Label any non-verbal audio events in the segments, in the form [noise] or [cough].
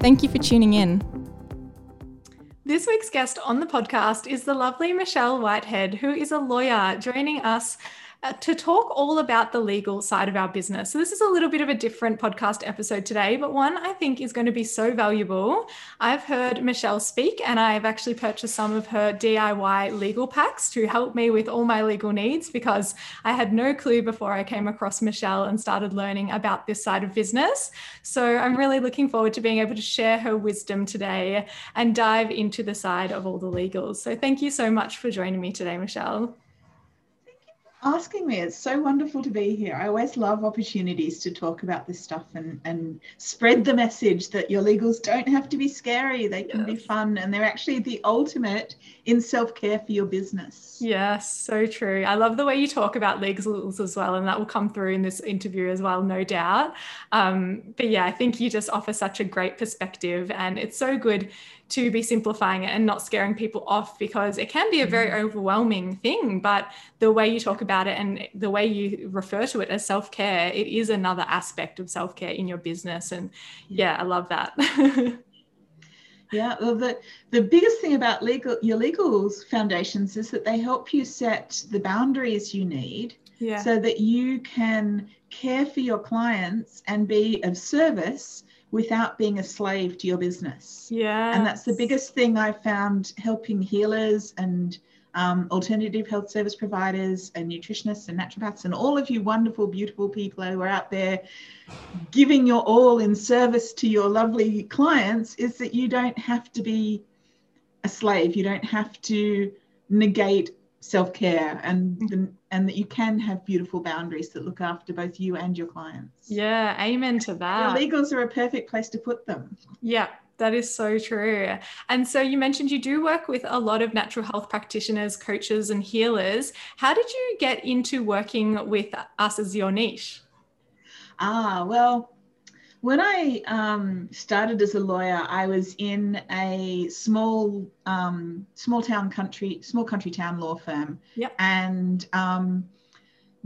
Thank you for tuning in. This week's guest on the podcast is the lovely Michelle Whitehead, who is a lawyer joining us Uh, to talk all about the legal side of our business. So, this is a little bit of a different podcast episode today, but one I think is going to be so valuable. I've heard Michelle speak, and I've actually purchased some of her DIY legal packs to help me with all my legal needs because I had no clue before I came across Michelle and started learning about this side of business. So, I'm really looking forward to being able to share her wisdom today and dive into the side of all the legals. So, thank you so much for joining me today, Michelle asking me. It's so wonderful to be here. I always love opportunities to talk about this stuff and, and spread the message that your legals don't have to be scary. They can yes. be fun and they're actually the ultimate in self care for your business. Yes, so true. I love the way you talk about legals as well, and that will come through in this interview as well, no doubt. Um, but yeah, I think you just offer such a great perspective, and it's so good to be simplifying it and not scaring people off because it can be a very mm-hmm. overwhelming thing. But the way you talk about it and the way you refer to it as self care, it is another aspect of self care in your business. And yeah, I love that. [laughs] yeah, well, the the biggest thing about legal your legals foundations is that they help you set the boundaries you need, yeah. so that you can care for your clients and be of service without being a slave to your business. Yeah. And that's the biggest thing I found helping healers and um, alternative health service providers and nutritionists and naturopaths and all of you wonderful, beautiful people who are out there giving your all in service to your lovely clients is that you don't have to be a slave. You don't have to negate self-care and the, and that you can have beautiful boundaries that look after both you and your clients. Yeah, amen to that. Your legals are a perfect place to put them. Yeah, that is so true. And so you mentioned you do work with a lot of natural health practitioners, coaches, and healers. How did you get into working with us as your niche? Ah, well, when I um, started as a lawyer, I was in a small, um, small town country, small country town law firm. Yep. And um,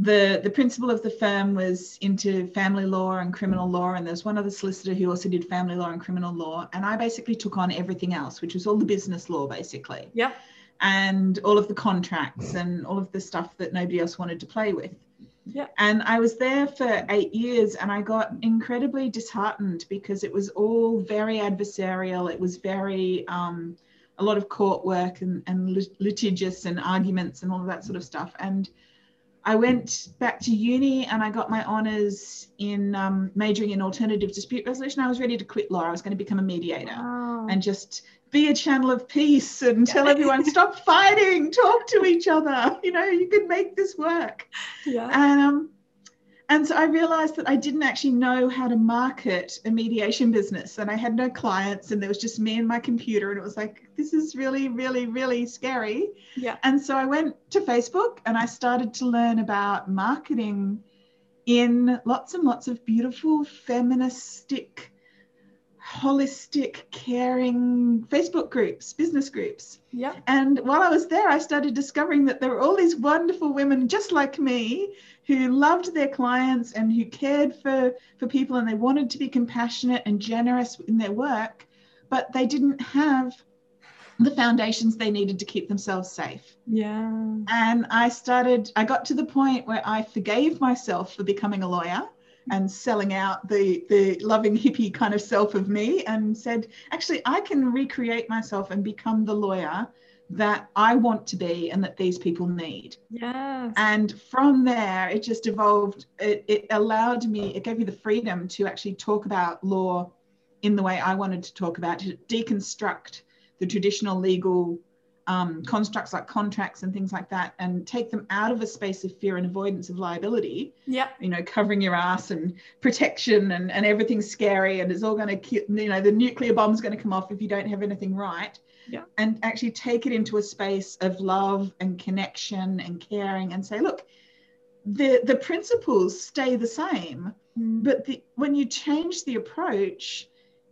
the the principal of the firm was into family law and criminal law, and there's one other solicitor who also did family law and criminal law. And I basically took on everything else, which was all the business law, basically. Yep. And all of the contracts and all of the stuff that nobody else wanted to play with. Yeah. And I was there for eight years and I got incredibly disheartened because it was all very adversarial. It was very, um, a lot of court work and, and litigious and arguments and all of that sort of stuff. And I went back to uni and I got my honours in um, majoring in alternative dispute resolution. I was ready to quit law. I was going to become a mediator wow. and just be a channel of peace and tell everyone stop fighting talk to each other you know you can make this work [laughs] yeah and um and so I realized that I didn't actually know how to market a mediation business and I had no clients and there was just me and my computer and it was like this is really really really scary yeah and so I went to Facebook and I started to learn about marketing in lots and lots of beautiful feministic holistic, caring Facebook groups, business groups. Yeah. And while I was there, I started discovering that there were all these wonderful women just like me who loved their clients and who cared for, for people and they wanted to be compassionate and generous in their work, but they didn't have the foundations they needed to keep themselves safe. Yeah. And I started, I got to the point where I forgave myself for becoming a lawyer and selling out the the loving hippie kind of self of me and said actually i can recreate myself and become the lawyer that i want to be and that these people need. Yeah and from there it just evolved it, it allowed me it gave me the freedom to actually talk about law in the way i wanted to talk about to deconstruct the traditional legal um, constructs like contracts and things like that and take them out of a space of fear and avoidance of liability. Yeah you know covering your ass and protection and, and everything's scary and it's all going to you know the nuclear bomb's going to come off if you don't have anything right yeah and actually take it into a space of love and connection and caring and say look the the principles stay the same Mm. but the, when you change the approach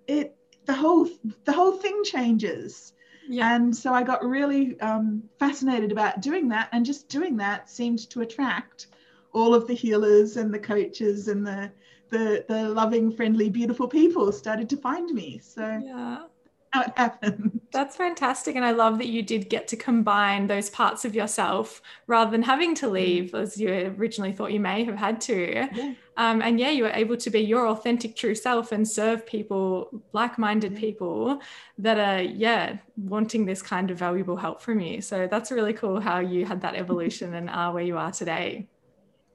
it the whole the whole thing changes yeah and so I got really um, fascinated about doing that, and just doing that seemed to attract all of the healers and the coaches and the the, the loving, friendly, beautiful people started to find me. So yeah how it happened. That's fantastic. And I love that you did get to combine those parts of yourself rather than having to leave as you originally thought you may have had to. Yeah. Um, and yeah, you were able to be your authentic true self and serve people, like minded people that are, yeah, wanting this kind of valuable help from you. So that's really cool how you had that evolution and are where you are today.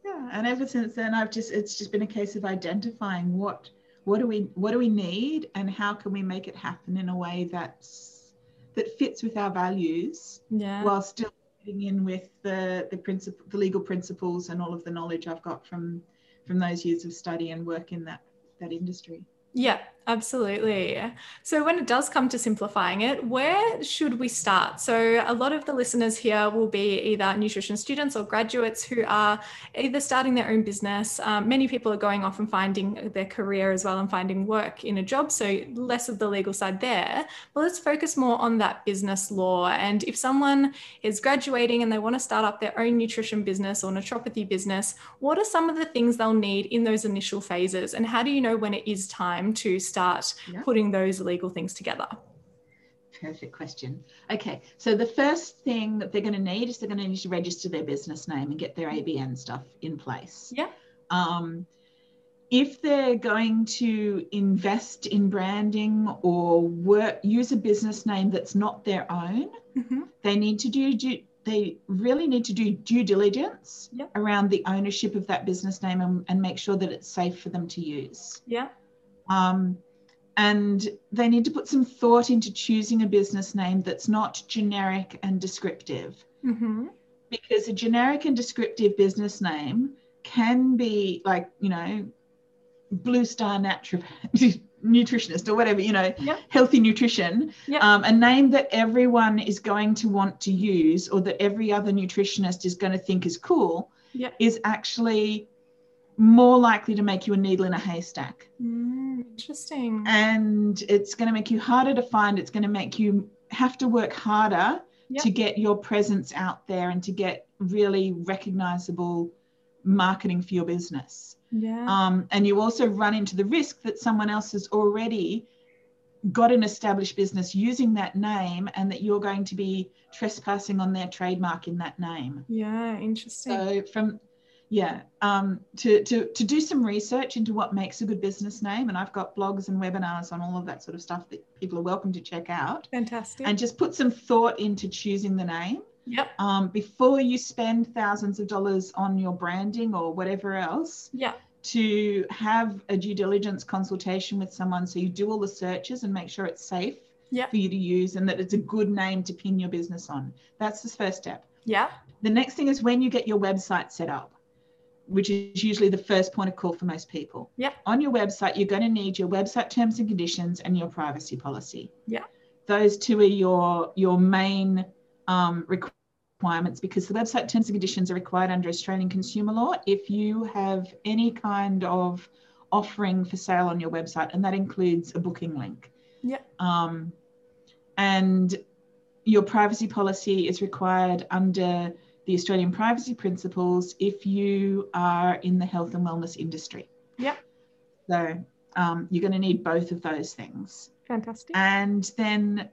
Yeah, and ever since then, I've just it's just been a case of identifying what what do we what do we need and how can we make it happen in a way that's that fits with our values Yeah. while still fitting in with the the principle the legal principles and all of the knowledge I've got from from those years of study and work in that that industry. Yeah, absolutely. So, when it does come to simplifying it, where should we start? So, a lot of the listeners here will be either nutrition students or graduates who are either starting their own business. Um, many people are going off and finding their career as well and finding work in a job. So, less of the legal side there. But let's focus more on that business law. And if someone is graduating and they want to start up their own nutrition business or naturopathy business, what are some of the things they'll need in those initial phases? And how do you know when it is time to Yeah. putting those legal things together? Perfect question. Okay, so the first thing that they're going to need is they're going to need to register their business name and get their ABN stuff in place. Yeah. Um, if they're going to invest in branding or work use a business name that's not their own, Mm-hmm. they need to do due, they really need to do due diligence Yep. around the ownership of that business name and, and make sure that it's safe for them to use. Yeah. Um, and they need to put some thought into choosing a business name that's not generic and descriptive Mm-hmm. because a generic and descriptive business name can be like you know blue star naturopath [laughs] nutritionist or whatever you know Yep. healthy nutrition Yep. um, a name that everyone is going to want to use or that every other nutritionist is going to think is cool Yep. is actually more likely to make you a needle in a haystack Mm, interesting. and it's going to make you harder to find it's going to make you have to work harder Yep. to get your presence out there and to get really recognizable marketing for your business yeah. um, and you also run into the risk that someone else has already got an established business using that name and that you're going to be trespassing on their trademark in that name yeah. Interesting. so from yeah, um, to, to, to do some research into what makes a good business name. And I've got blogs and webinars on all of that sort of stuff that people are welcome to check out. Fantastic. And just put some thought into choosing the name yep. um, before you spend thousands of dollars on your branding or whatever else Yeah. to have a due diligence consultation with someone so you do all the searches and make sure it's safe Yep. for you to use and that it's a good name to pin your business on. That's the first step. Yeah. The next thing is when you get your website set up, which is usually the first point of call for most people. Yeah. On your website, you're going to need your website terms and conditions and your privacy policy. Yeah. Those two are your your main um, requirements because the website terms and conditions are required under Australian consumer law if you have any kind of offering for sale on your website, and that includes a booking link. Yeah. Um, and your privacy policy is required under the Australian privacy principles if you are in the health and wellness industry. Yep. So um, you're going to need both of those things. Fantastic. And then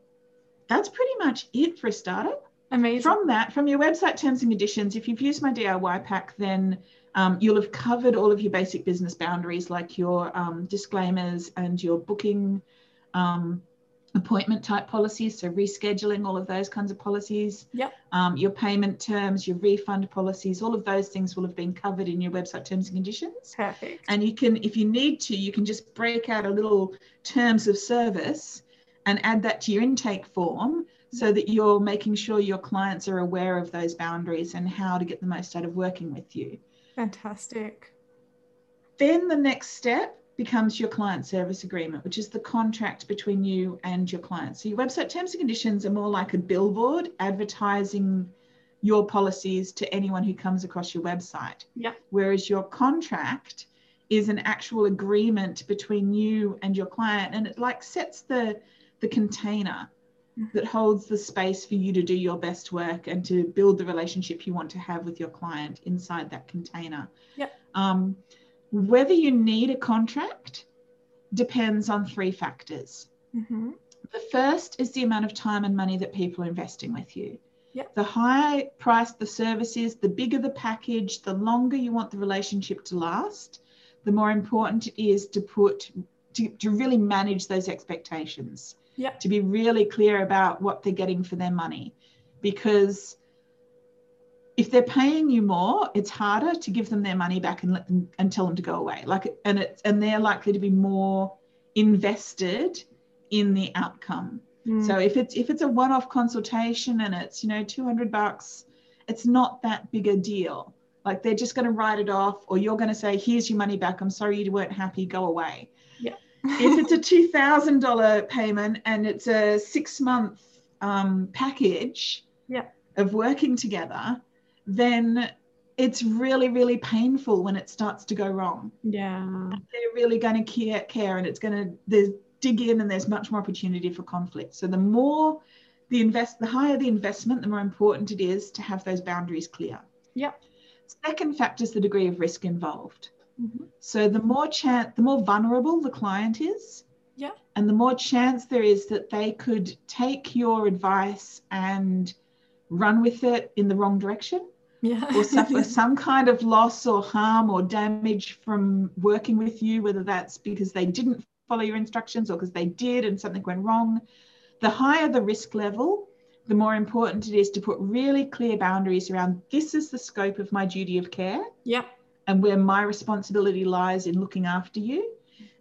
that's pretty much it for a startup. Amazing. From that, from your website terms and conditions, if you've used my DIY pack, then um, you'll have covered all of your basic business boundaries, like your um, disclaimers and your booking um, appointment type policies. So, rescheduling, all of those kinds of policies. Yep. Um, your payment terms, your refund policies, all of those things will have been covered in your website terms and conditions. Perfect. And you can, if you need to, you can just break out a little terms of service and add that to your intake form so that you're making sure your clients are aware of those boundaries and how to get the most out of working with you. Fantastic. Then the next step becomes your client service agreement, which is the contract between you and your client. So your website terms and conditions are more like a billboard advertising your policies to anyone who comes across your website. Yeah. Whereas your contract is an actual agreement between you and your client and it like sets the the container mm-hmm. that holds the space for you to do your best work and to build the relationship you want to have with your client inside that container. Yeah. Um, whether you need a contract depends on three factors. Mm-hmm. The first is the amount of time and money that people are investing with you. Yep. The higher price the service is, the bigger the package, the longer you want the relationship to last, the more important it is to put to, to really manage those expectations. Yep. To be really clear about what they're getting for their money. Because if they're paying you more, it's harder to give them their money back and let them and tell them to go away. Like and it's and they're likely to be more invested in the outcome. Mm. So if it's if it's a one-off consultation and it's you know 200 bucks, it's not that big a deal. Like they're just going to write it off, or you're going to say, "Here's your money back. I'm sorry you weren't happy. Go away." Yeah. if it's a two thousand dollar payment and it's a six-month um, package yeah. of working together, then it's really really painful when it starts to go wrong. Yeah. They're really going to care, care and it's going to there's dig in and there's much more opportunity for conflict. So the more the invest the higher the investment the more important it is to have those boundaries clear. Yep. Second factor is the degree of risk involved. Mm-hmm. so the more chance the more vulnerable the client is yeah and the more chance there is that they could take your advice and run with it in the wrong direction yeah. or suffer [laughs] some kind of loss or harm or damage from working with you, whether that's because they didn't follow your instructions or because they did and something went wrong. The higher the risk level, the more important it is to put really clear boundaries around this is the scope of my duty of care. And where my responsibility lies in looking after you.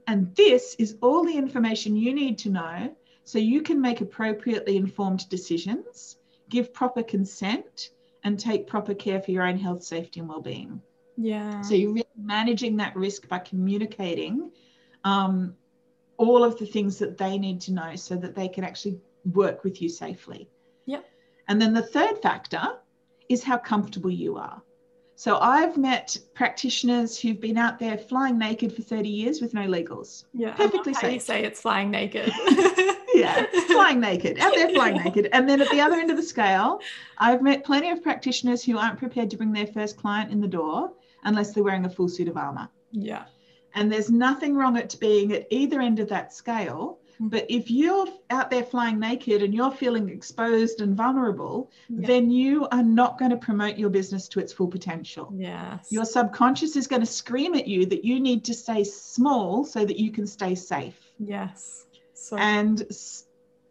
And this is all the information you need to know so you can make appropriately informed decisions, give proper consent, and take proper care for your own health, safety, and well-being. Yeah. So you're really managing that risk by communicating um, all of the things that they need to know so that they can actually work with you safely. Yep. And then the third factor is how comfortable you are. So I've met practitioners who've been out there flying naked for 30 years with no legals. Yeah. Perfectly safe. You say it's flying naked. [laughs] yeah, flying naked, out there flying [laughs] naked. And then at the other end of the scale, I've met plenty of practitioners who aren't prepared to bring their first client in the door unless they're wearing a full suit of armor. Yeah. And there's nothing wrong at being at either end of that scale. But if you're out there flying naked and you're feeling exposed and vulnerable, Yeah. then you are not going to promote your business to its full potential. Yes. Your subconscious is going to scream at you that you need to stay small so that you can stay safe. yes. So And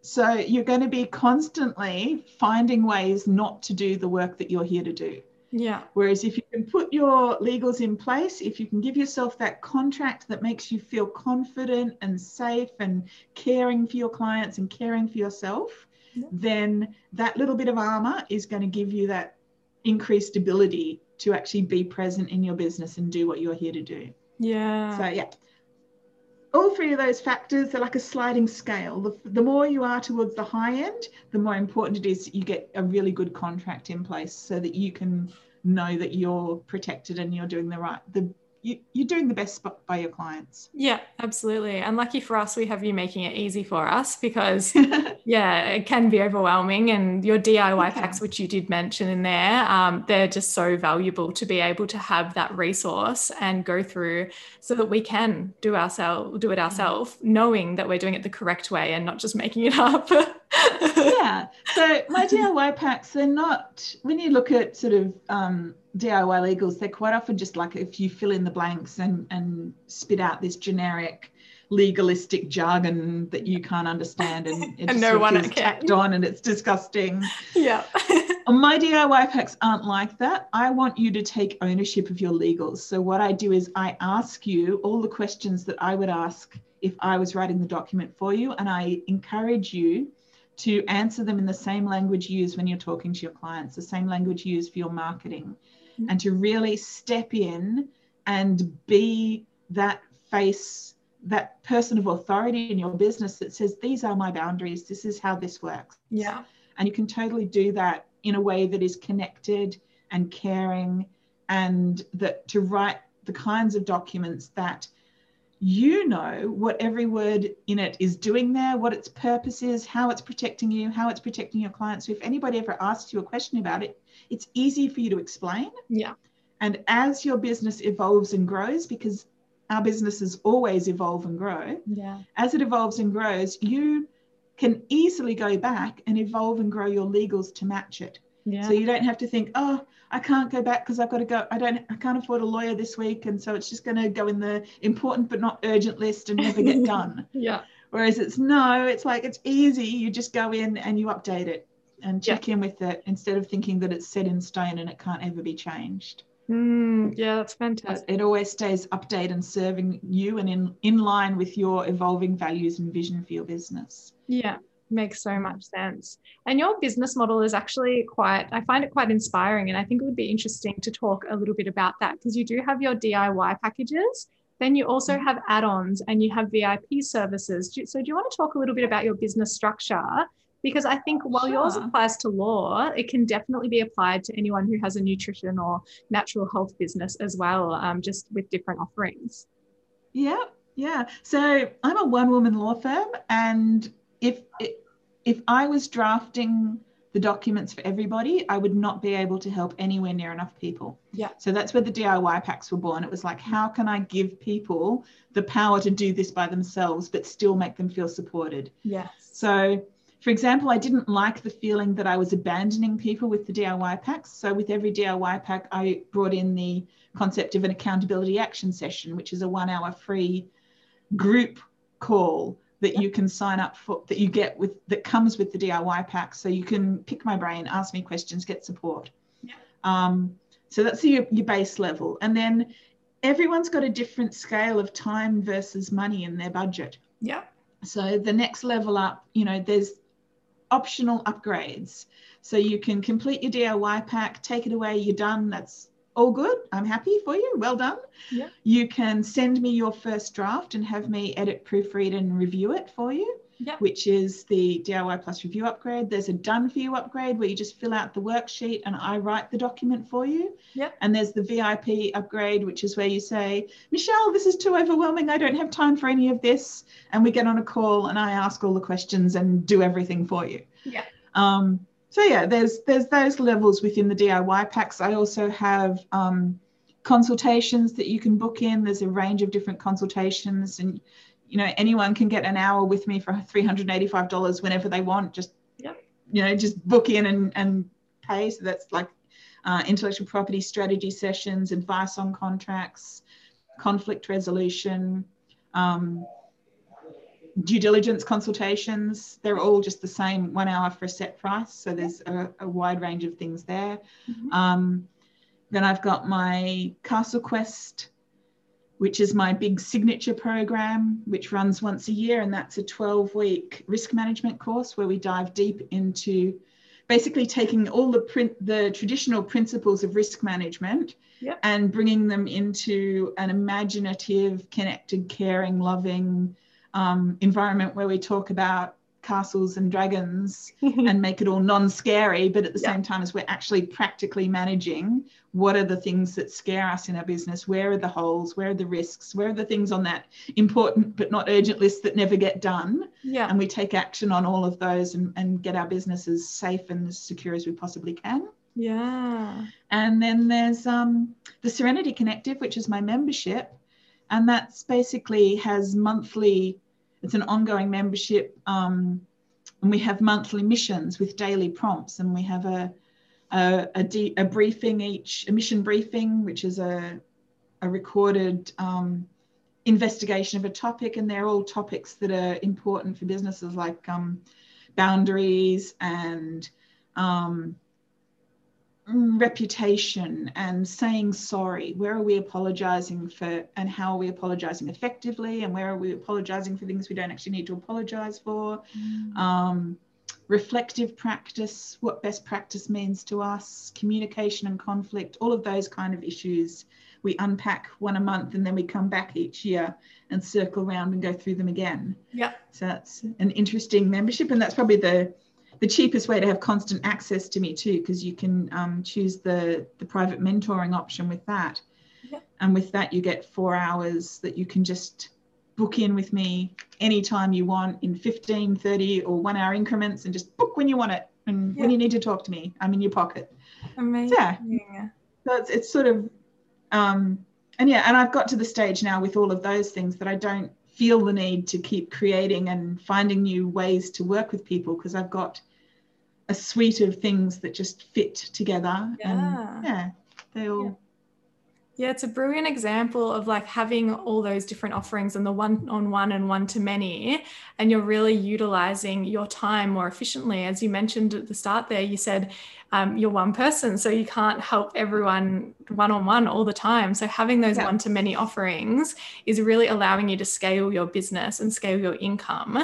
so you're going to be constantly finding ways not to do the work that you're here to do. Yeah. Whereas if you can put your legals in place, if you can give yourself that contract that makes you feel confident and safe and caring for your clients and caring for yourself, Yeah. then that little bit of armor is going to give you that increased ability to actually be present in your business and do what you're here to do. Yeah. So, yeah. All three of those factors are like a sliding scale. The, the more you are towards the high end, the more important it is that you get a really good contract in place so that you can know that you're protected and you're doing the right, the you, you're doing the best by- your clients. yeah, absolutely. And lucky for us, we have you making it easy for us because [laughs] yeah, it can be overwhelming. And your DIY Okay. packs, which you did mention in there, um, they're just so valuable to be able to have that resource and go through so that we can do ourselves, do it ourselves, knowing that we're doing it the correct way and not just making it up. yeah. [laughs] So my DIY packs, they're not, when you look at sort of um, DIY legals, they're quite often just like if you fill in the blanks and, and spit out this generic legalistic jargon that you can't understand and [laughs] And just no one tacked on and it's disgusting. yeah. [laughs] My DIY packs aren't like that. I want you to take ownership of your legals. So what I do is I ask you all the questions that I would ask if I was writing the document for you, and I encourage you to answer them in the same language used when you're talking to your clients, the same language used for your marketing, mm-hmm. and to really step in and be that face, that person of authority in your business that says, These are my boundaries, this is how this works. Yeah. And you can totally do that in a way that is connected and caring and that to write the kinds of documents that you know what every word in it is doing there, what its purpose is, how it's protecting you, how it's protecting your clients. So if anybody ever asks you a question about it, it's easy for you to explain. Yeah. And as your business evolves and grows, because our businesses always evolve and grow, yeah. as it evolves and grows, you can easily go back and evolve and grow your legals to match it. Yeah. So you don't have to think, oh, I can't go back because I've got to go. I don't. I can't afford a lawyer this week, and so it's just going to go in the important but not urgent list and never get [laughs] done. yeah. Whereas it's no, it's like it's easy. You just go in and you update it and check yeah. in with it instead of thinking that it's set in stone and it can't ever be changed. Mm, yeah, that's fantastic. It always stays updated and serving you and in, in line with your evolving values and vision for your business. Yeah makes so much sense. And your business model is actually quite, I find it quite inspiring. And I think it would be interesting to talk a little bit about that because you do have your DIY packages. Then you also have add ons and you have VIP services. So, do you want to talk a little bit about your business structure? Because I think while sure. yours applies to law, it can definitely be applied to anyone who has a nutrition or natural health business as well, um, just with different offerings. Yeah, yeah. So I'm a one woman law firm, and if if I was drafting the documents for everybody, I would not be able to help anywhere near enough people. Yeah. So that's where the DIY packs were born. It was like, how can I give people the power to do this by themselves, but still make them feel supported? Yes. So, for example, I didn't like the feeling that I was abandoning people with the DIY packs. So, with every DIY pack, I brought in the concept of an accountability action session, which is a one hour free group call that you can sign up for that you get with that comes with the DIY pack. So you can pick my brain, ask me questions, get support. Yeah. Um, so that's your, your base level. And then everyone's got a different scale of time versus money in their budget. Yeah. So the next level up, you know, there's optional upgrades. So you can complete your DIY pack, take it away, you're done. That's all good. I'm happy for you. Well done. Yeah. You can send me your first draft and have me edit, proofread, and review it for you. Yeah. Which is the DIY Plus review upgrade. There's a done for you upgrade where you just fill out the worksheet and I write the document for you. Yeah. And there's the VIP upgrade, which is where you say, Michelle, this is too overwhelming. I don't have time for any of this. And we get on a call and I ask all the questions and do everything for you. Yeah. Um, so yeah, there's there's those levels within the DIY packs. I also have um, consultations that you can book in. There's a range of different consultations, and you know anyone can get an hour with me for three hundred eighty-five dollars whenever they want. Just yep. you know, just book in and and pay. So that's like uh, intellectual property strategy sessions, advice on contracts, conflict resolution. Um, due diligence consultations, they're all just the same one hour for a set price. So there's a, a wide range of things there. Mm-hmm. Um, then I've got my Castle Quest, which is my big signature program, which runs once a year. And that's a 12 week risk management course where we dive deep into basically taking all the print, the traditional principles of risk management yep. and bringing them into an imaginative, connected, caring, loving, um, environment where we talk about castles and dragons [laughs] and make it all non-scary but at the yeah. same time as we're actually practically managing what are the things that scare us in our business where are the holes where are the risks where are the things on that important but not urgent list that never get done? Yeah. And we take action on all of those and, and get our businesses safe and as secure as we possibly can. Yeah. And then there's um, the serenity connective which is my membership and that's basically has monthly it's an ongoing membership um, and we have monthly missions with daily prompts. And we have a a, a, de- a briefing each a mission briefing which is a, a recorded um, investigation of a topic. And they're all topics that are important for businesses like um, boundaries and um, reputation and saying sorry where are we apologizing for and how are we apologizing effectively and where are we apologizing for things we don't actually need to apologize for mm. um, reflective practice, what best practice means to us, communication and conflict, all of those kind of issues. We unpack one a month and then we come back each year and circle around and go through them again. Yeah. So that's an interesting membership, and that's probably the the cheapest way to have constant access to me too, because you can um, choose the the private mentoring option with that. And with that, you get four hours that you can just book in with me anytime you want in 15, 30, or one hour increments and just book when you want it. And when you need to talk to me, I'm in your pocket. Amazing. Yeah. So it's, it's sort of, um, and yeah, and I've got to the stage now with all of those things that I don't feel the need to keep creating and finding new ways to work with people because I've got a suite of things that just fit together. Yeah. And yeah, they all, Yeah. Yeah, it's a brilliant example of like having all those different offerings and the one on one and one to many, and you're really utilizing your time more efficiently. As you mentioned at the start there, you said um, you're one person, so you can't help everyone one on one all the time. So having those Yeah. one to many offerings is really allowing you to scale your business and scale your income.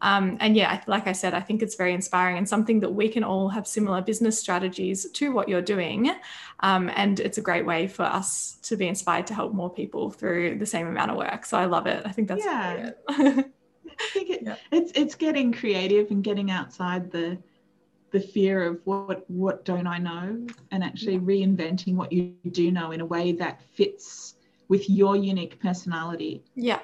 Um, and yeah, like I said, I think it's very inspiring and something that we can all have similar business strategies to what you're doing. Um, and it's a great way for us to be inspired to help more people through the same amount of work. So I love it. I think that's Yeah. [laughs] I think it, Yeah. it's it's getting creative and getting outside the the fear of what what don't I know and actually reinventing what you do know in a way that fits with your unique personality yeah.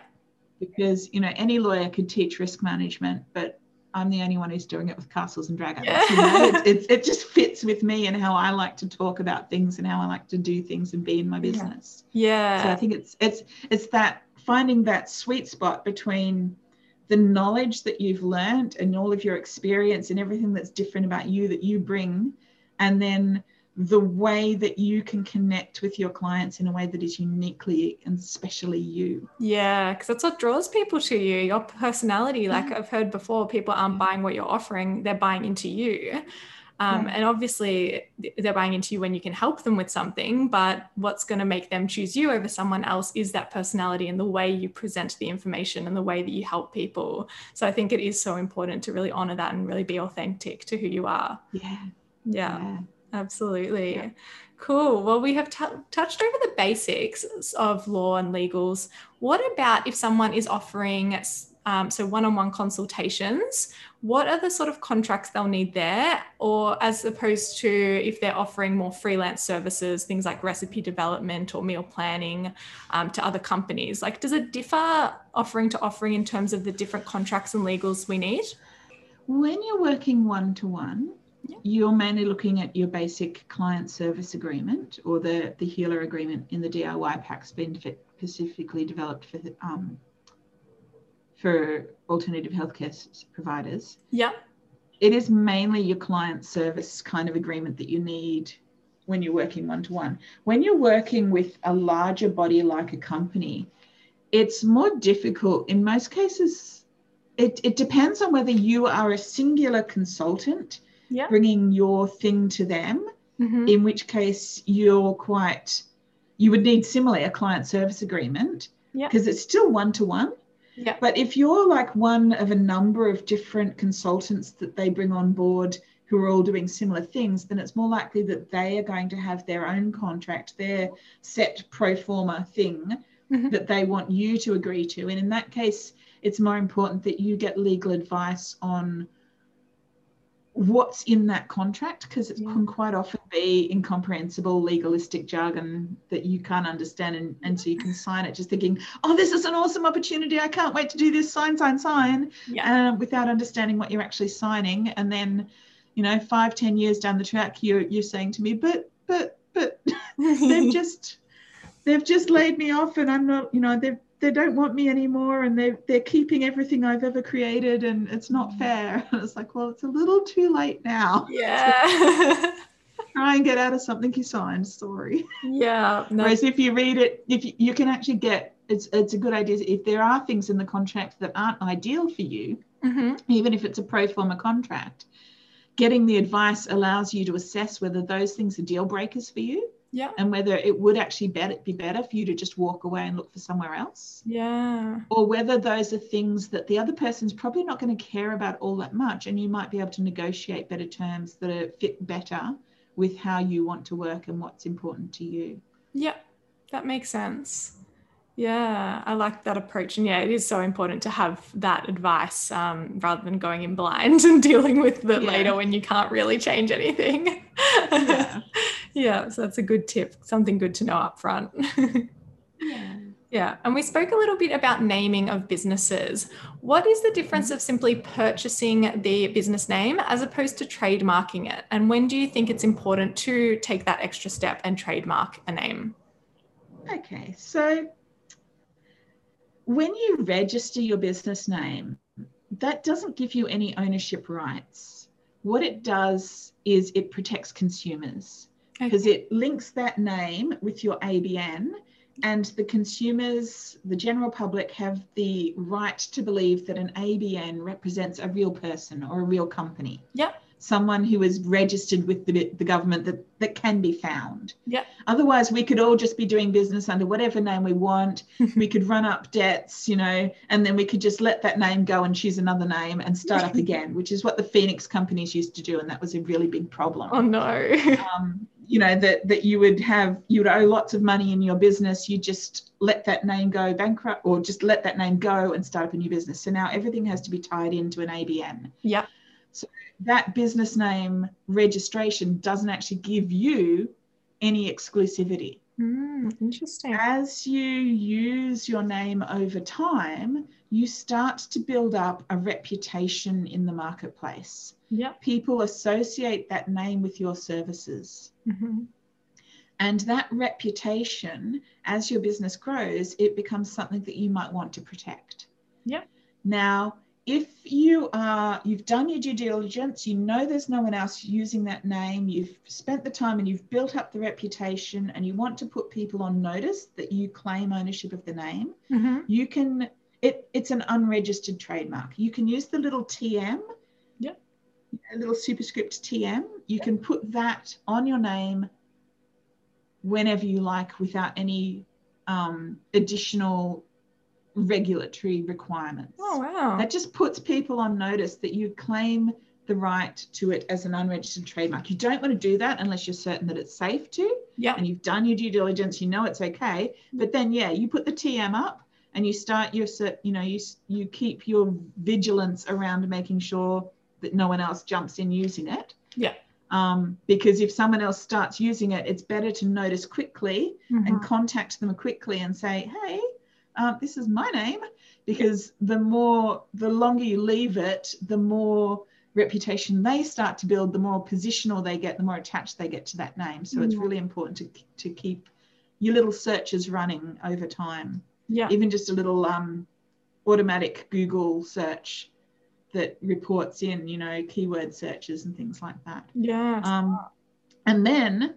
Because you know any lawyer could teach risk management but I'm the only one who's doing it with castles and dragons. Yeah. You know, it's, it's, it just fits with me and how I like to talk about things and how I like to do things and be in my Yeah. business. Yeah. So I think it's it's it's that finding that sweet spot between the knowledge that you've learned and all of your experience and everything that's different about you that you bring, and then the way that you can connect with your clients in a way that is uniquely and specially you. Yeah, because that's what draws people to you, your personality. Like Yeah. I've heard before, people aren't Yeah. buying what you're offering, they're buying into you. Um, Yeah. And obviously, they're buying into you when you can help them with something. But what's going to make them choose you over someone else is that personality and the way you present the information and the way that you help people. So I think it is so important to really honor that and really be authentic to who you are. Yeah. Yeah. Absolutely. Yeah. Cool. Well, we have tou touched over the basics of law and legals. What about if someone is offering um, so one-on-one consultations? What are the sort of contracts they'll need there, or as opposed to if they're offering more freelance services, things like recipe development or meal planning um, to other companies? Like, does it differ offering to offering in terms of the different contracts and legals we need? When you're working one to one you're mainly looking at your basic client service agreement or the, the healer agreement in the DIY pack's been specifically developed for um, for alternative healthcare providers. Yeah. It is mainly your client service kind of agreement that you need when you're working one to one. When you're working with a larger body like a company, it's more difficult. In most cases, it, it depends on whether you are a singular consultant Yeah. bringing your thing to them, Mhm. in which case you're quite, you would need similarly a client service agreement Yeah. because it's still one to one. Yeah. But if you're like one of a number of different consultants that they bring on board who are all doing similar things, then it's more likely that they are going to have their own contract, their set pro forma thing Mhm. that they want you to agree to. And in that case, it's more important that you get legal advice on what's in that contract because it Yeah. can quite often be incomprehensible legalistic jargon that you can't understand and, and so you can sign it just thinking oh this is an awesome opportunity i can't wait to do this sign sign sign Yeah. uh, without understanding what you're actually signing and then you know five ten years down the track you're you're saying to me but but but [laughs] they've [laughs] just they've just laid me off and i'm not you know they they don't want me anymore and they they're keeping everything i've ever created and it's not fair [laughs] it's like well it's a little too late now [laughs] yeah. try and get out of something you signed sorry yeah. No, whereas if you read it if you, you can actually get it's it's a good idea if there are things in the contract that aren't ideal for you Mhm. even if it's a pro forma contract getting the advice allows you to assess whether those things are deal breakers for you Yeah. and whether it would actually better, be better for you to just walk away and look for somewhere else, Yeah. or whether those are things that the other person's probably not going to care about all that much, and you might be able to negotiate better terms that are fit better with how you want to work and what's important to you. Yeah. That makes sense. Yeah, I like that approach. And yeah, it is so important to have that advice um, rather than going in blind [laughs] and dealing with it Yeah. later when you can't really change anything. Yeah. [laughs] yeah, so that's a good tip, something good to know up front. Yeah. yeah, and we spoke a little bit about naming of businesses. What is the difference of simply purchasing the business name as opposed to trademarking it? And when do you think it's important to take that extra step and trademark a name? Okay, so when you register your business name, that doesn't give you any ownership rights. What it does is it protects consumers because it links that name with your ABN, and the consumers, the general public, have the right to believe that an ABN represents a real person or a real company. Yeah. Someone who is registered with the, the government that, that can be found. Yeah. Otherwise, we could all just be doing business under whatever name we want. [laughs] we could run up debts, you know, and then we could just let that name go and choose another name and start up [laughs] again, which is what the Phoenix companies used to do. And that was a really big problem. Oh no. Um, you know, that, that you would have, you would owe lots of money in your business. You just let that name go bankrupt or just let that name go and start up a new business. So now everything has to be tied into an ABN. yeah. So that business name registration doesn't actually give you any exclusivity Mm, interesting. as you use your name over time, you start to build up a reputation in the marketplace. Yep. People associate that name with your services. Mhm. And that reputation, as your business grows, it becomes something that you might want to protect. Yep. Now, if you are you've done your due diligence, you know there's no one else using that name, you've spent the time and you've built up the reputation and you want to put people on notice that you claim ownership of the name, Mhm. you can it, it's an unregistered trademark. You can use the little TM, Yep. a little superscript TM. You can put that on your name whenever you like without any um, additional regulatory requirements. Oh wow. That just puts people on notice that you claim the right to it as an unregistered trademark. You don't want to do that unless you're certain that it's safe to yeah. and you've done your due diligence, you know it's okay. But then, yeah, you put the TM up and you start your, you know, you you keep your vigilance around making sure that no one else jumps in using it. Yeah. Um, because if someone else starts using it, it's better to notice quickly and Mhm. contact them quickly and say, hey, um, this is my name. Because the more, the longer you leave it, the more reputation they start to build, the more positional they get, the more attached they get to that name. So it's really important to, to keep your little searches running over time. Yeah. Even just a little um, automatic Google search that reports in, you know, keyword searches and things like that. Yeah. Um, and then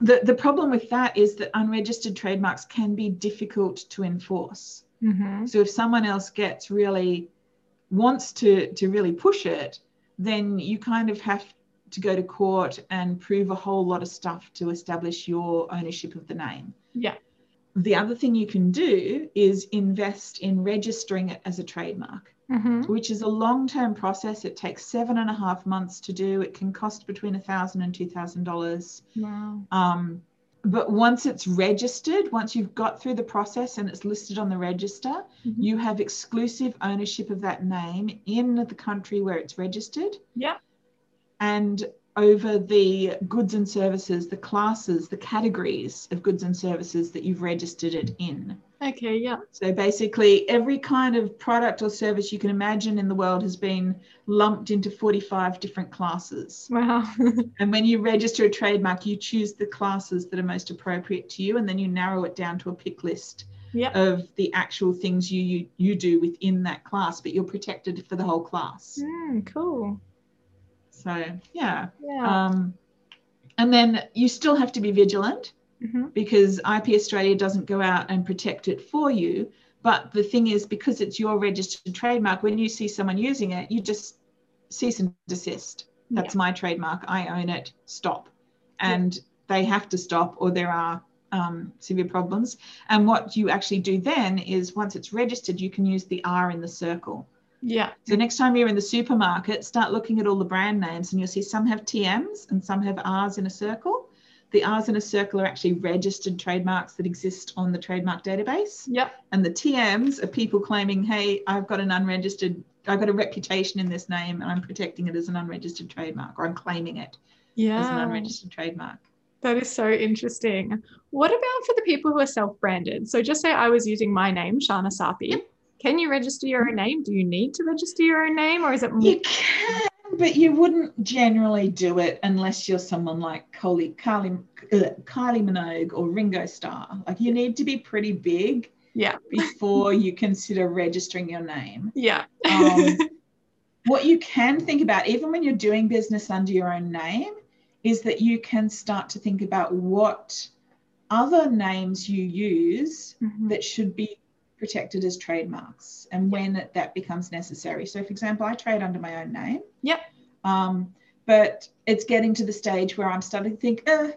the, the problem with that is that unregistered trademarks can be difficult to enforce. Mhm. So if someone else gets really wants to to really push it, then you kind of have to go to court and prove a whole lot of stuff to establish your ownership of the name. Yeah. The other thing you can do is invest in registering it as a trademark Mhm. which is a long-term process. It takes seven and a half months to do. It can cost between a thousand and two thousand dollars. Wow. Um, but once it's registered, once you've got through the process and it's listed on the register, Mhm. you have exclusive ownership of that name in the country where it's registered Yeah. and over the goods and services, the classes, the categories of goods and services that you've registered it in. Okay. Yeah. So basically, every kind of product or service you can imagine in the world has been lumped into 45 different classes. Wow. [laughs] And when you register a trademark, you choose the classes that are most appropriate to you, and then you narrow it down to a pick list yeah. of the actual things you you, you do within that class, but you're protected for the whole class. Mm, cool. So yeah. Yeah. Um, and then you still have to be vigilant Mhm. because IP Australia doesn't go out and protect it for you. But the thing is, because it's your registered trademark, when you see someone using it, you just cease and desist. That's my trademark. I own it. Stop. Yeah. And they have to stop or there are um, severe problems. And what you actually do then is once it's registered, you can use the R in the circle. Yeah. So next time you're in the supermarket, start looking at all the brand names and you'll see some have TMs and some have R's in a circle. The R's in a circle are actually registered trademarks that exist on the trademark database. Yep. And the TMs are people claiming, hey, I've got an unregistered, I've got a reputation in this name and I'm protecting it as an unregistered trademark or I'm claiming it Yeah. as an unregistered trademark. That is so interesting. What about for the people who are self-branded? So just say I was using my name, Shana Sapi. Can you register your own name? Do you need to register your own name or is it more You can, but you wouldn't generally do it unless you're someone like Kylie, Kylie, uh, Kylie Minogue or Ringo Starr. Like you need to be pretty big Yeah. before you consider registering your name. Yeah. Um, [laughs] what you can think about, even when you're doing business under your own name, is that you can start to think about what other names you use Mhm. that should be protected as trademarks and when that becomes necessary. So, for example, I trade under my own name. Yep. Um, but it's getting to the stage where I'm starting to think, uh,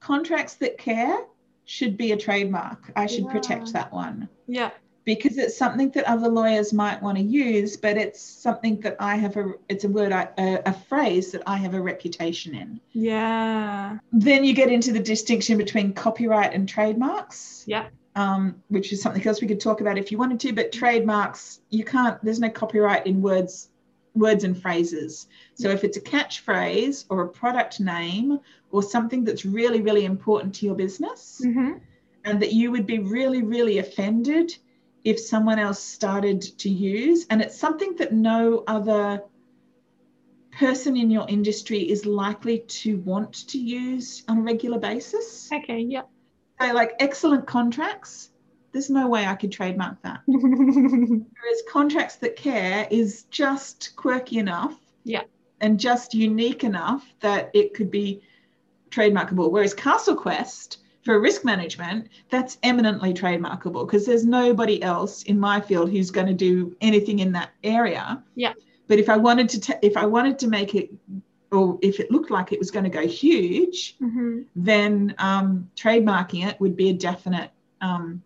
contracts that care should be a trademark. I should protect that one Yeah. because it's something that other lawyers might want to use, but it's something that I have a, it's a word, I, a, a phrase that I have a reputation in. Yeah. Then you get into the distinction between copyright and trademarks Yeah. Um, which is something else we could talk about if you wanted to. But trademarks, you can't. There's no copyright in words, words and phrases. So if it's a catchphrase or a product name or something that's really, really important to your business, hmm and that you would be really, really offended if someone else started to use, and it's something that no other person in your industry is likely to want to use on a regular basis. Okay. Yeah. So, like excellent contracts, there's no way I could trademark that. [laughs] Whereas contracts that care is just quirky enough, Yeah. and just unique enough that it could be trademarkable. Whereas Castle Quest for risk management, that's eminently trademarkable because there's nobody else in my field who's going to do anything in that area. Yeah. But if I wanted to, ta- if I wanted to make it, or if it looked like it was going to go huge, hmm then um, trademarking it would be a definite um,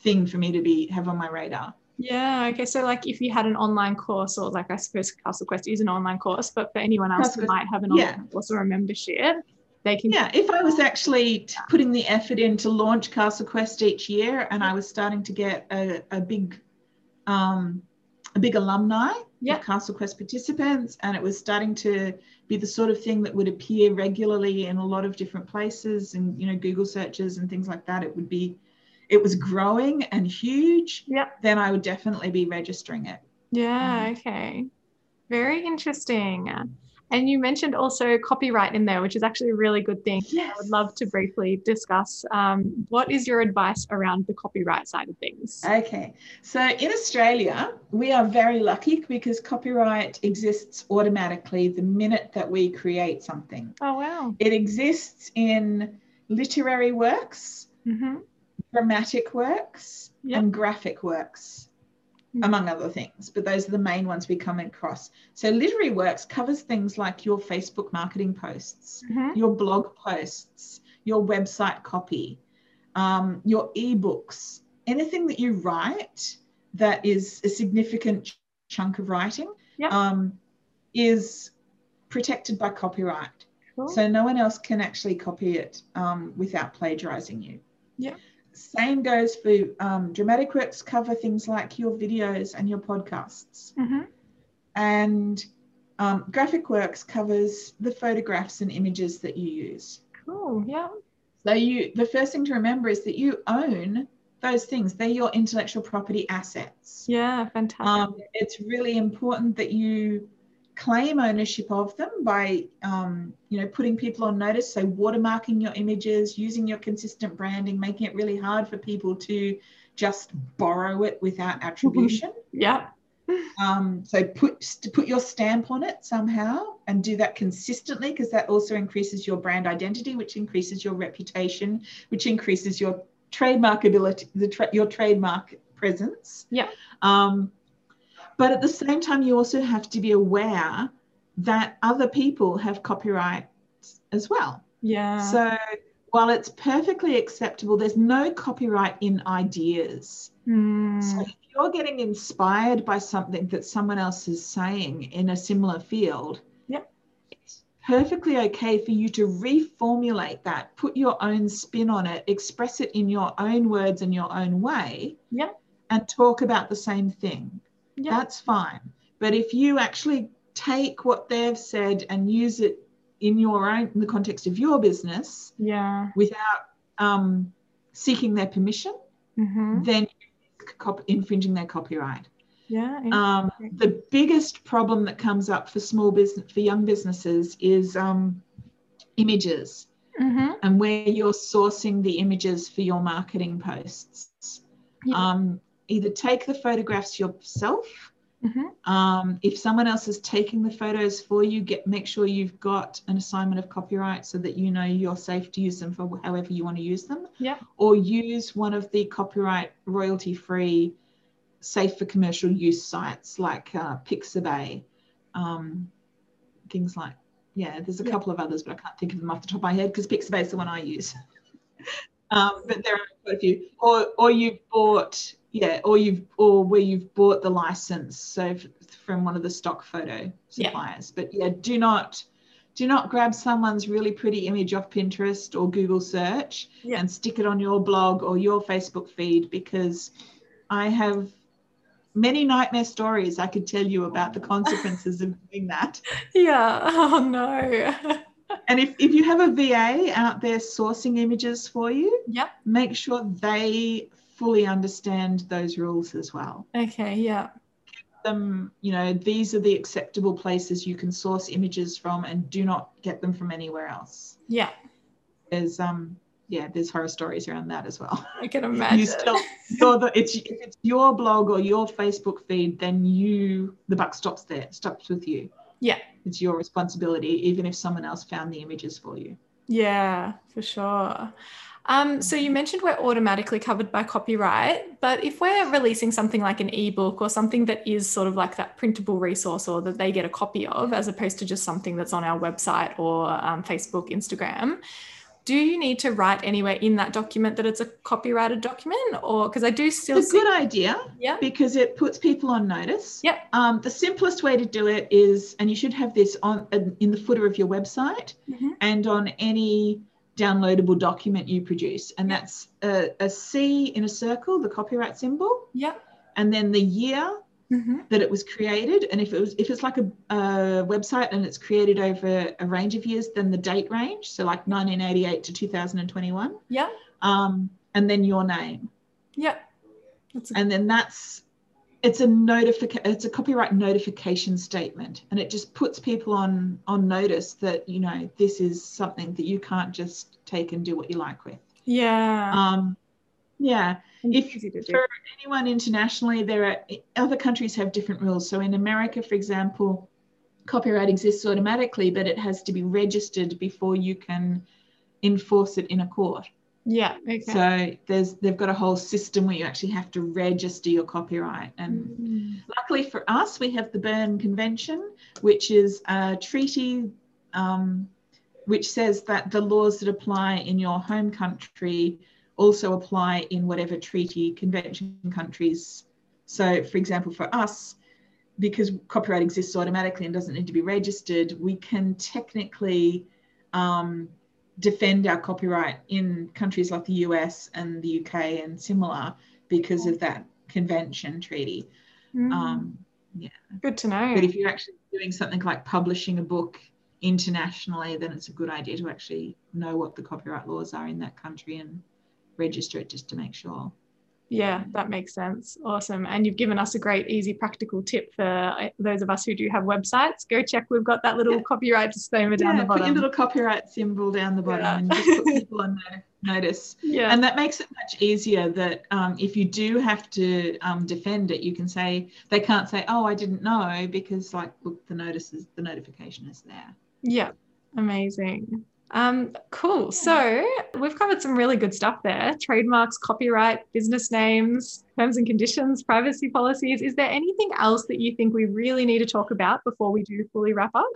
thing for me to be have on my radar. Yeah. Okay. So, like, if you had an online course, or like, I suppose Castle Quest is an online course, but for anyone else Castle who might have an yeah. course or a membership, they can. Yeah, if I was actually t- putting the effort in to launch Castle Quest each year, and I was starting to get a, a big, um, a big alumni Yeah. of Castle Quest participants, and it was starting to be the sort of thing that would appear regularly in a lot of different places, and you know Google searches and things like that. It would be, it was growing and huge. Yeah. Then I would definitely be registering it. Yeah. Um, okay. Very interesting. And you mentioned also copyright in there, which is actually a really good thing. Yes. I would love to briefly discuss um, what is your advice around the copyright side of things? Okay, so in Australia, we are very lucky because copyright exists automatically the minute that we create something. Oh, wow. It exists in literary works, hmm dramatic works, Yep. and graphic works. Among other things. But those are the main ones we come across. So literary works covers things like your Facebook marketing posts, hmm your blog posts, your website copy, um, your ebooks, anything that you write that is a significant ch- chunk of writing Yep. um, is protected by copyright. Cool. So no one else can actually copy it um, without plagiarizing you. Yeah. Same goes for um, dramatic works cover things like your videos and your podcasts hmm and um, graphic works covers the photographs and images that you use. Cool. Yeah. So you, the first thing to remember is that you own those things. They're your intellectual property assets. Yeah. Fantastic. Um, it's really important that you claim ownership of them by, um, you know, putting people on notice. So watermarking your images, using your consistent branding, making it really hard for people to just borrow it without [laughs] attribution. yeah. Um, so put put your stamp on it somehow and do that consistently because that also increases your brand identity, which increases your reputation, which increases your trademark ability, the tra- your trademark presence. Yeah. Um, but at the same time, you also have to be aware that other people have copyright as well. Yeah. So while it's perfectly acceptable, there's no copyright in ideas. Mm. So if you're getting inspired by something that someone else is saying in a similar field, Yep. it's perfectly okay for you to reformulate that, put your own spin on it, express it in your own words and your own way, yeah. and talk about the same thing. Yep. That's fine. But if you actually take what they've said and use it in your own in the context of your business yeah. without um, seeking their permission, hmm then infringing their copyright. Yeah. Um, the biggest problem that comes up for small business for young businesses is um, images hmm and where you're sourcing the images for your marketing posts. Yeah. Um, either take the photographs yourself. hmm Um, if someone else is taking the photos for you, get make sure you've got an assignment of copyright so that you know you're safe to use them for however you want to use them. Yeah. Or use one of the copyright royalty-free, safe for commercial use sites like uh, Pixabay, um, things like yeah. There's a Yeah. couple of others, but I can't think of them off the top of my head because Pixabay is the one I use. [laughs] um, but there are quite a few. Or or you've bought yeah, or you've or where you've bought the license so from one of the stock photo Yeah. suppliers. But yeah, do not do not grab someone's really pretty image off Pinterest or Google search Yeah. and stick it on your blog or your Facebook feed because I have many nightmare stories I could tell you about the consequences of [laughs] doing that. Yeah. Oh no. [laughs] And if, if you have a VA out there sourcing images for you, yeah make sure they fully understand those rules as well. Okay. Yeah. Them, you know, these are the acceptable places you can source images from and do not get them from anywhere else. Yeah. There's um yeah, there's horror stories around that as well. I can [laughs] imagine. You still you're the it's if it's your blog or your Facebook feed, then you the buck stops there, stops with you. Yeah. It's your responsibility, even if someone else found the images for you. Yeah, for sure. Um, so you mentioned we're automatically covered by copyright, but if we're releasing something like an ebook or something that is sort of like that printable resource or that they get a copy of, as opposed to just something that's on our website or um, Facebook, Instagram, do you need to write anywhere in that document that it's a copyrighted document, or because I do still It's a see, good idea yeah, because it puts people on notice. Yep. Um, the simplest way to do it is, and you should have this on in the footer of your website Mhm. and on any downloadable document you produce, and Yep. that's a, a C in a circle, the copyright symbol, yeah, and then the year hmm that it was created. And if it was if it's like a, a website and it's created over a range of years then the date range. So like 1988 to 2021 yeah, um, and then your name. Yeah. That's a, and then that's it's a notification it's a copyright notification statement and it just puts people on on notice that you know this is something that you can't just take and do what you like with yeah. um yeah if Easy to do. for anyone internationally, there are other countries have different rules. So in America, for example, copyright exists automatically, but it has to be registered before you can enforce it in a court. Yeah. Okay. So there's they've got a whole system where you actually have to register your copyright. And Mm. luckily for us, we have the Berne Convention, which is a treaty um, which says that the laws that apply in your home country also apply in whatever treaty convention countries. So, for example, for us, because copyright exists automatically and doesn't need to be registered, we can technically um, defend our copyright in countries like the US and the UK and similar because of that convention treaty. Mm. Um, yeah. Good to know. but if you're actually doing something like publishing a book internationally, then it's a good idea to actually know what the copyright laws are in that country and register it just to make sure. Yeah, that makes sense. Awesome. And you've given us a great, easy, practical tip for uh, those of us who do have websites. Go check. We've got that little Yeah. copyright disclaimer down yeah, the put your bottom. little copyright symbol down the bottom Yeah. and just put people on [laughs] no- notice. yeah. And that makes it much easier that um, if you do have to um, defend it, you can say, they can't say, oh, I didn't know, because like, look, the notice is, the notification is there. yeah. Amazing. Um, cool. So we've covered some really good stuff there trademarks, copyright, business names, terms and conditions, privacy policies. Is there anything else that you think we really need to talk about before we do fully wrap up?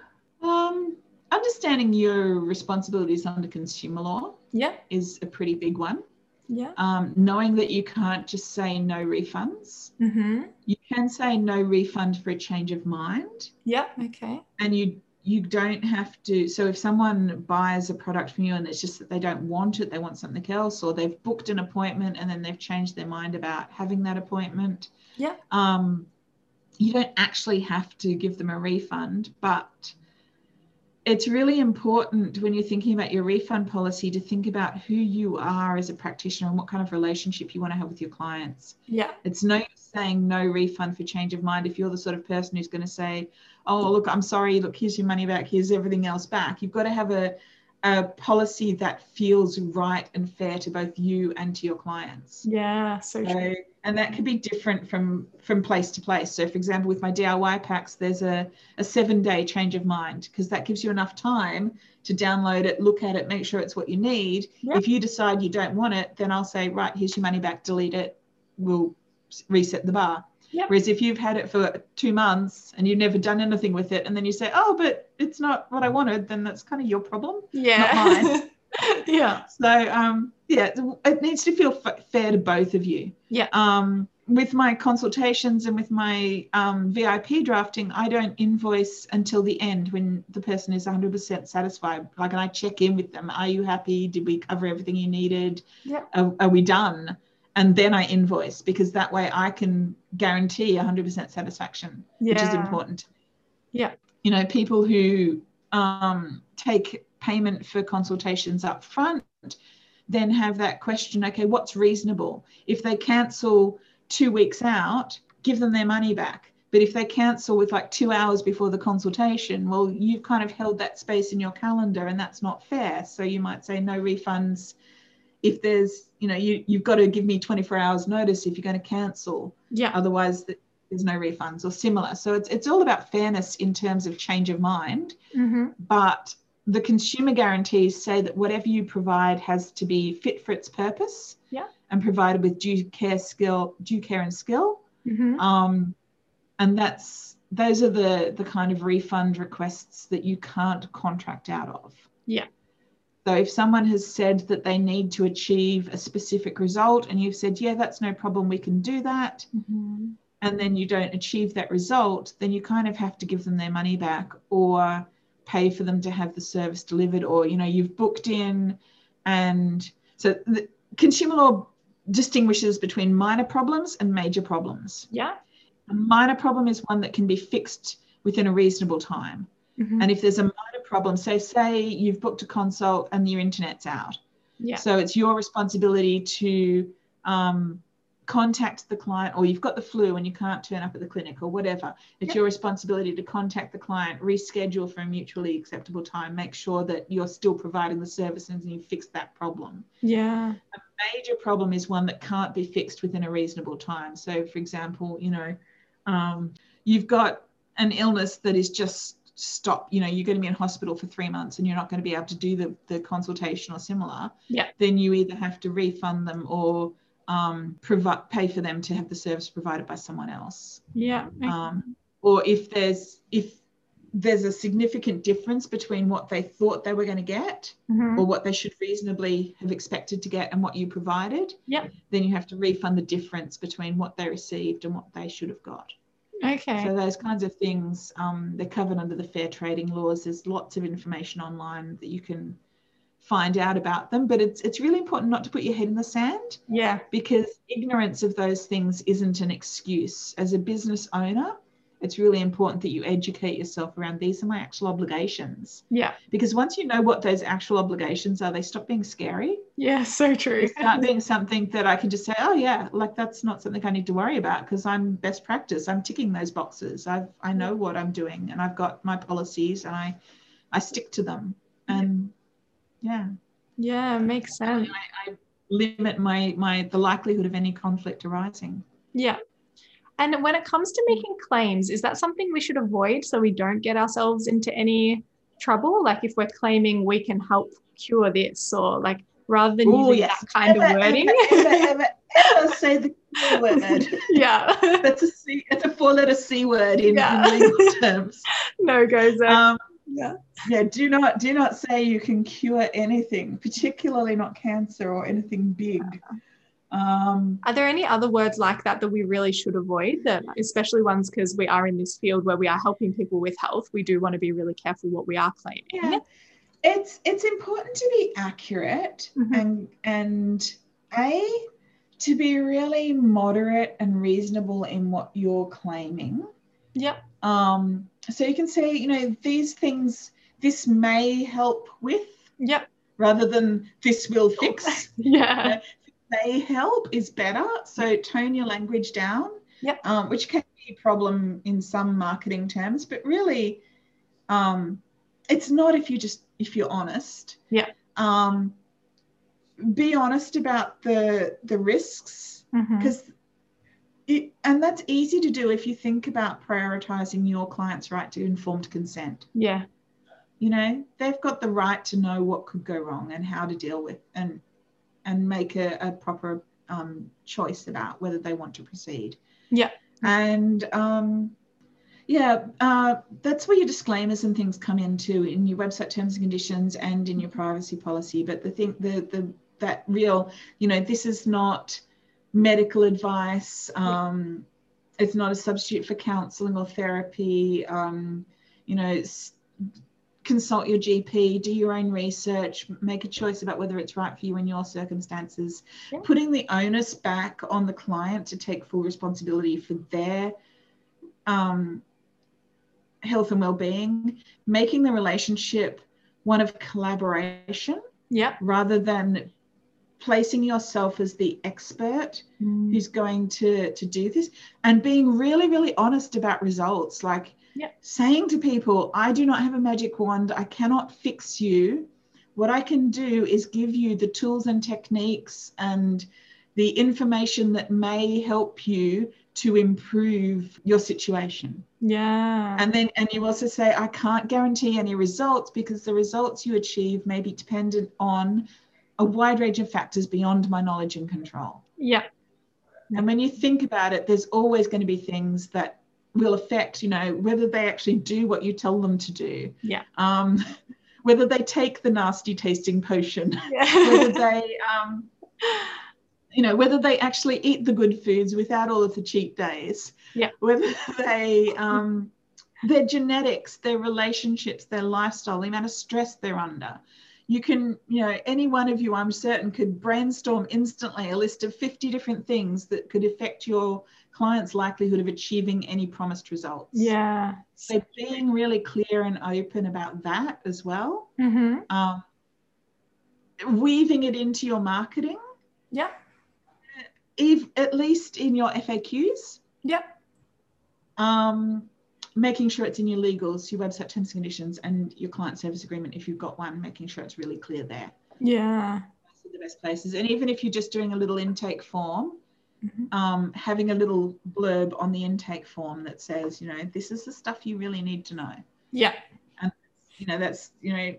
Um, understanding your responsibilities under consumer law Yeah. is a pretty big one. Yeah. Um, knowing that you can't just say no refunds. Mm-hmm. You can say no refund for a change of mind, Yeah. Okay. and you you don't have to. So if someone buys a product from you and it's just that they don't want it, they want something else, or they've booked an appointment and then they've changed their mind about having that appointment. Yeah. Um, you don't actually have to give them a refund, but it's really important when you're thinking about your refund policy to think about who you are as a practitioner and what kind of relationship you want to have with your clients. Yeah. It's no saying no refund for change of mind if you're the sort of person who's going to say, "Oh, look, I'm sorry. Look, here's your money back. Here's everything else back." You've got to have a a policy that feels right and fair to both you and to your clients. Yeah. So true. So, and that could be different from from place to place. So, for example, with my DIY packs, there's a, a seven day change of mind because that gives you enough time to download it, look at it, make sure it's what you need. If you decide you don't want it, then I'll say, right, here's your money back, delete it. We'll reset the bar. Yep. Whereas if you've had it for two months and you've never done anything with it, and then you say, oh, but it's not what I wanted, then that's kind of your problem. Yeah. [laughs] yeah. So um, yeah, it needs to feel f- fair to both of you. Yeah. Um, with my consultations and with my um, VIP drafting, I don't invoice until the end when the person is 100% satisfied. Like, and I check in with them. Are you happy? Did we cover everything you needed? Yeah. Are, are we done? And then I invoice because that way I can guarantee 100% satisfaction Yeah. which is important. Yeah. You know, people who um, take payment for consultations up front then have that question okay, what's reasonable? If they cancel two weeks out, give them their money back. But if they cancel with like two hours before the consultation, well, you've kind of held that space in your calendar and that's not fair. So you might say no refunds. If there's, you know, you, you've got to give me 24 hours notice if you're going to cancel Yeah. otherwise th- there's no refunds or similar so it's, it's all about fairness in terms of change of mind Mm-hmm. but the consumer guarantees say that whatever you provide has to be fit for its purpose Yeah. and provided with due care skill due care and skill Mm-hmm. um, and that's those are the the kind of refund requests that you can't contract out of Yeah. So if someone has said that they need to achieve a specific result and you've said yeah that's no problem we can do that Mm-hmm. and then you don't achieve that result, then you kind of have to give them their money back or pay for them to have the service delivered, or you know, you've booked in and so the consumer law distinguishes between minor problems and major problems. Yeah. A minor problem is one that can be fixed within a reasonable time. Mm-hmm. And if there's a minor problem, so say you've booked a consult and your internet's out. Yeah. So it's your responsibility to um, contact the client, or you've got the flu and you can't turn up at the clinic, or whatever. It's Yep. your responsibility to contact the client, reschedule for a mutually acceptable time, make sure that you're still providing the services and you fix that problem. yeah. A major problem is one that can't be fixed within a reasonable time. So, for example, you know, um, you've got an illness that is just stop you know you're going to be in hospital for three months and you're not going to be able to do the, the consultation or similar Yeah. then you either have to refund them or um, provide pay for them to have the service provided by someone else Yeah. um, or if there's if there's a significant difference between what they thought they were going to get Mhm. or what they should reasonably have expected to get and what you provided Yep. then you have to refund the difference between what they received and what they should have got Okay. so those kinds of things, um, they're covered under the fair trading laws. There's lots of information online that you can find out about them, but it's it's really important not to put your head in the sand yeah. because ignorance of those things isn't an excuse. As a business owner, it's really important that you educate yourself around these are my actual obligations. Yeah. Because once you know what those actual obligations are, they stop being scary. Yeah. So true. They start being something that I can just say, oh yeah, like that's not something I need to worry about because I'm best practice. I'm ticking those boxes. I've I know what I'm doing and I've got my policies and I I stick to them. And yeah, Yeah. Makes sense. I, I limit my my the likelihood of any conflict arising. Yeah. And when it comes to making claims, is that something we should avoid so we don't get ourselves into any trouble? Like if we're claiming we can help cure this, or like rather than Ooh, using yes. that kind Ever, of wording. Ever, ever, ever, ever say the word. [laughs] yeah. That's a C. It's a four-letter C word in, Yeah. in legal terms. [laughs] no goes there. Um, Yeah. Yeah. Do not do not say you can cure anything, particularly not cancer or anything big. Um, are there any other words like that that we really should avoid? That especially ones because we are in this field where we are helping people with health, we do want to be really careful what we are claiming. Yeah. It's it's important to be accurate mm-hmm. and and a to be really moderate and reasonable in what you're claiming. Yep. Um, so you can say, you know, these things this may help with. Yep. Rather than this will fix. [laughs] yeah. You know, may help is better. So tone your language down. Yep. Um, which can be a problem in some marketing terms, but really, um, it's not if you just if you're honest. Yeah. Um, be honest about the the risks because mm-hmm. it and that's easy to do if you think about prioritizing your client's right to informed consent. Yeah. You know, they've got the right to know what could go wrong and how to deal with and and make a, a proper um, choice about whether they want to proceed. Yeah. And um, yeah, uh, that's where your disclaimers and things come into in your website terms and conditions and in your privacy policy. But the thing, the the that real, you know, this is not medical advice. Um, it's not a substitute for counselling or therapy. Um, you know, consult your GP, do your own research, make a choice about whether it's right for you in your circumstances. Yeah. Putting the onus back on the client to take full responsibility for their um, health and well-being, making the relationship one of collaboration, yeah, rather than placing yourself as the expert mm. who's going to to do this and being really really honest about results like saying to people i do not have a magic wand. I cannot fix you. What i can do is give you the tools and techniques and the information that may help you to improve your situation. Yeah. And then and you also say i can't guarantee any results because the results you achieve may be dependent on a wide range of factors beyond my knowledge and control. Yeah. And when you think about it, there's always going to be things that will affect, you know, whether they actually do what you tell them to do. Yeah. Um, [laughs] whether they take the nasty tasting potion, yeah. [laughs] whether they, um, you know, whether they actually eat the good foods without all of the cheat days. Yeah. Whether they, um, their genetics, their relationships, their lifestyle, the amount of stress they're under you can, you know, any one of you, I'm certain, could brainstorm instantly a list of 50 different things that could affect your client's likelihood of achieving any promised results. Yeah. So being really clear and open about that as well. Mm-hmm. Um, weaving it into your marketing. Yeah. Eve, at least in your FAQs. Yeah. Um, making sure it's in your legals, your website terms and conditions, and your client service agreement if you've got one, making sure it's really clear there. Yeah. Those are the best places. And even if you're just doing a little intake form, mm-hmm. um, having a little blurb on the intake form that says, you know, this is the stuff you really need to know. Yeah. And, you know, that's, you know,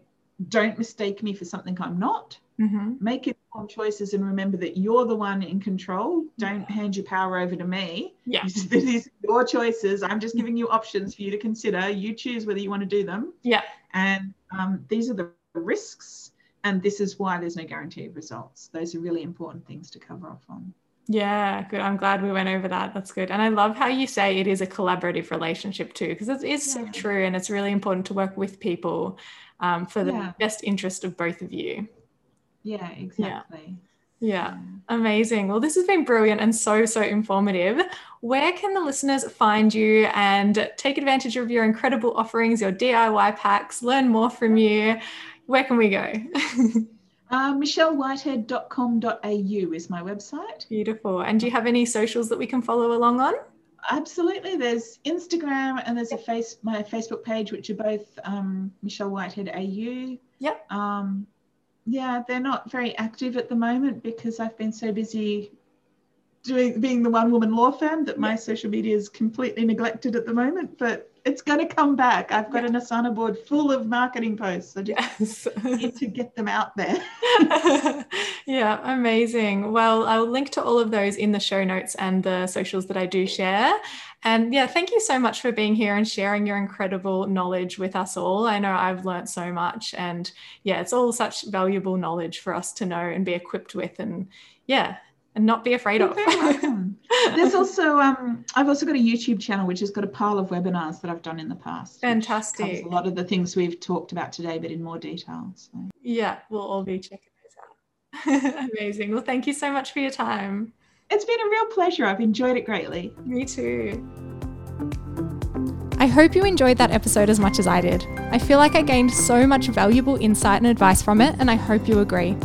don't mistake me for something I'm not. Mm-hmm. Make informed choices and remember that you're the one in control. Don't hand your power over to me. Yeah. [laughs] These are your choices. I'm just giving you options for you to consider. You choose whether you want to do them. Yeah. And um, these are the risks, and this is why there's no guarantee of results. Those are really important things to cover off on. Yeah, good. I'm glad we went over that. That's good. And I love how you say it is a collaborative relationship too, because it is yeah. so true. And it's really important to work with people um, for the yeah. best interest of both of you. Yeah, exactly. Yeah. yeah. Amazing. Well, this has been brilliant and so, so informative. Where can the listeners find you and take advantage of your incredible offerings, your DIY packs, learn more from you? Where can we go? [laughs] uh, michellewhitehead.com.au is my website. Beautiful. And do you have any socials that we can follow along on? Absolutely. There's Instagram and there's a face my Facebook page, which are both um, Michelle Whitehead AU. Yep. Um, yeah, they're not very active at the moment because I've been so busy doing being the one woman law firm that my social media is completely neglected at the moment, but it's going to come back. I've got yeah. an Asana board full of marketing posts. I just yes. [laughs] need to get them out there. [laughs] yeah, amazing. Well, I'll link to all of those in the show notes and the socials that I do share. And yeah, thank you so much for being here and sharing your incredible knowledge with us all. I know I've learned so much, and yeah, it's all such valuable knowledge for us to know and be equipped with. And yeah, and not be afraid You're of. There's [laughs] also um, I've also got a YouTube channel which has got a pile of webinars that I've done in the past. Fantastic. A lot of the things we've talked about today, but in more detail. So. Yeah, we'll all be checking those out. [laughs] Amazing. Well, thank you so much for your time. It's been a real pleasure. I've enjoyed it greatly. Me too. I hope you enjoyed that episode as much as I did. I feel like I gained so much valuable insight and advice from it, and I hope you agree.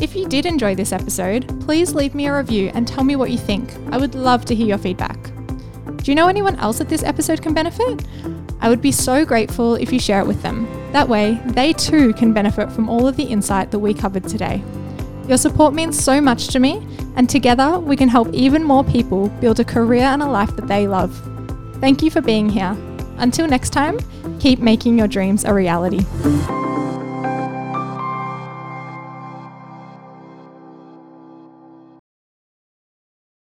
If you did enjoy this episode, please leave me a review and tell me what you think. I would love to hear your feedback. Do you know anyone else that this episode can benefit? I would be so grateful if you share it with them. That way, they too can benefit from all of the insight that we covered today. Your support means so much to me, and together we can help even more people build a career and a life that they love. Thank you for being here. Until next time, keep making your dreams a reality.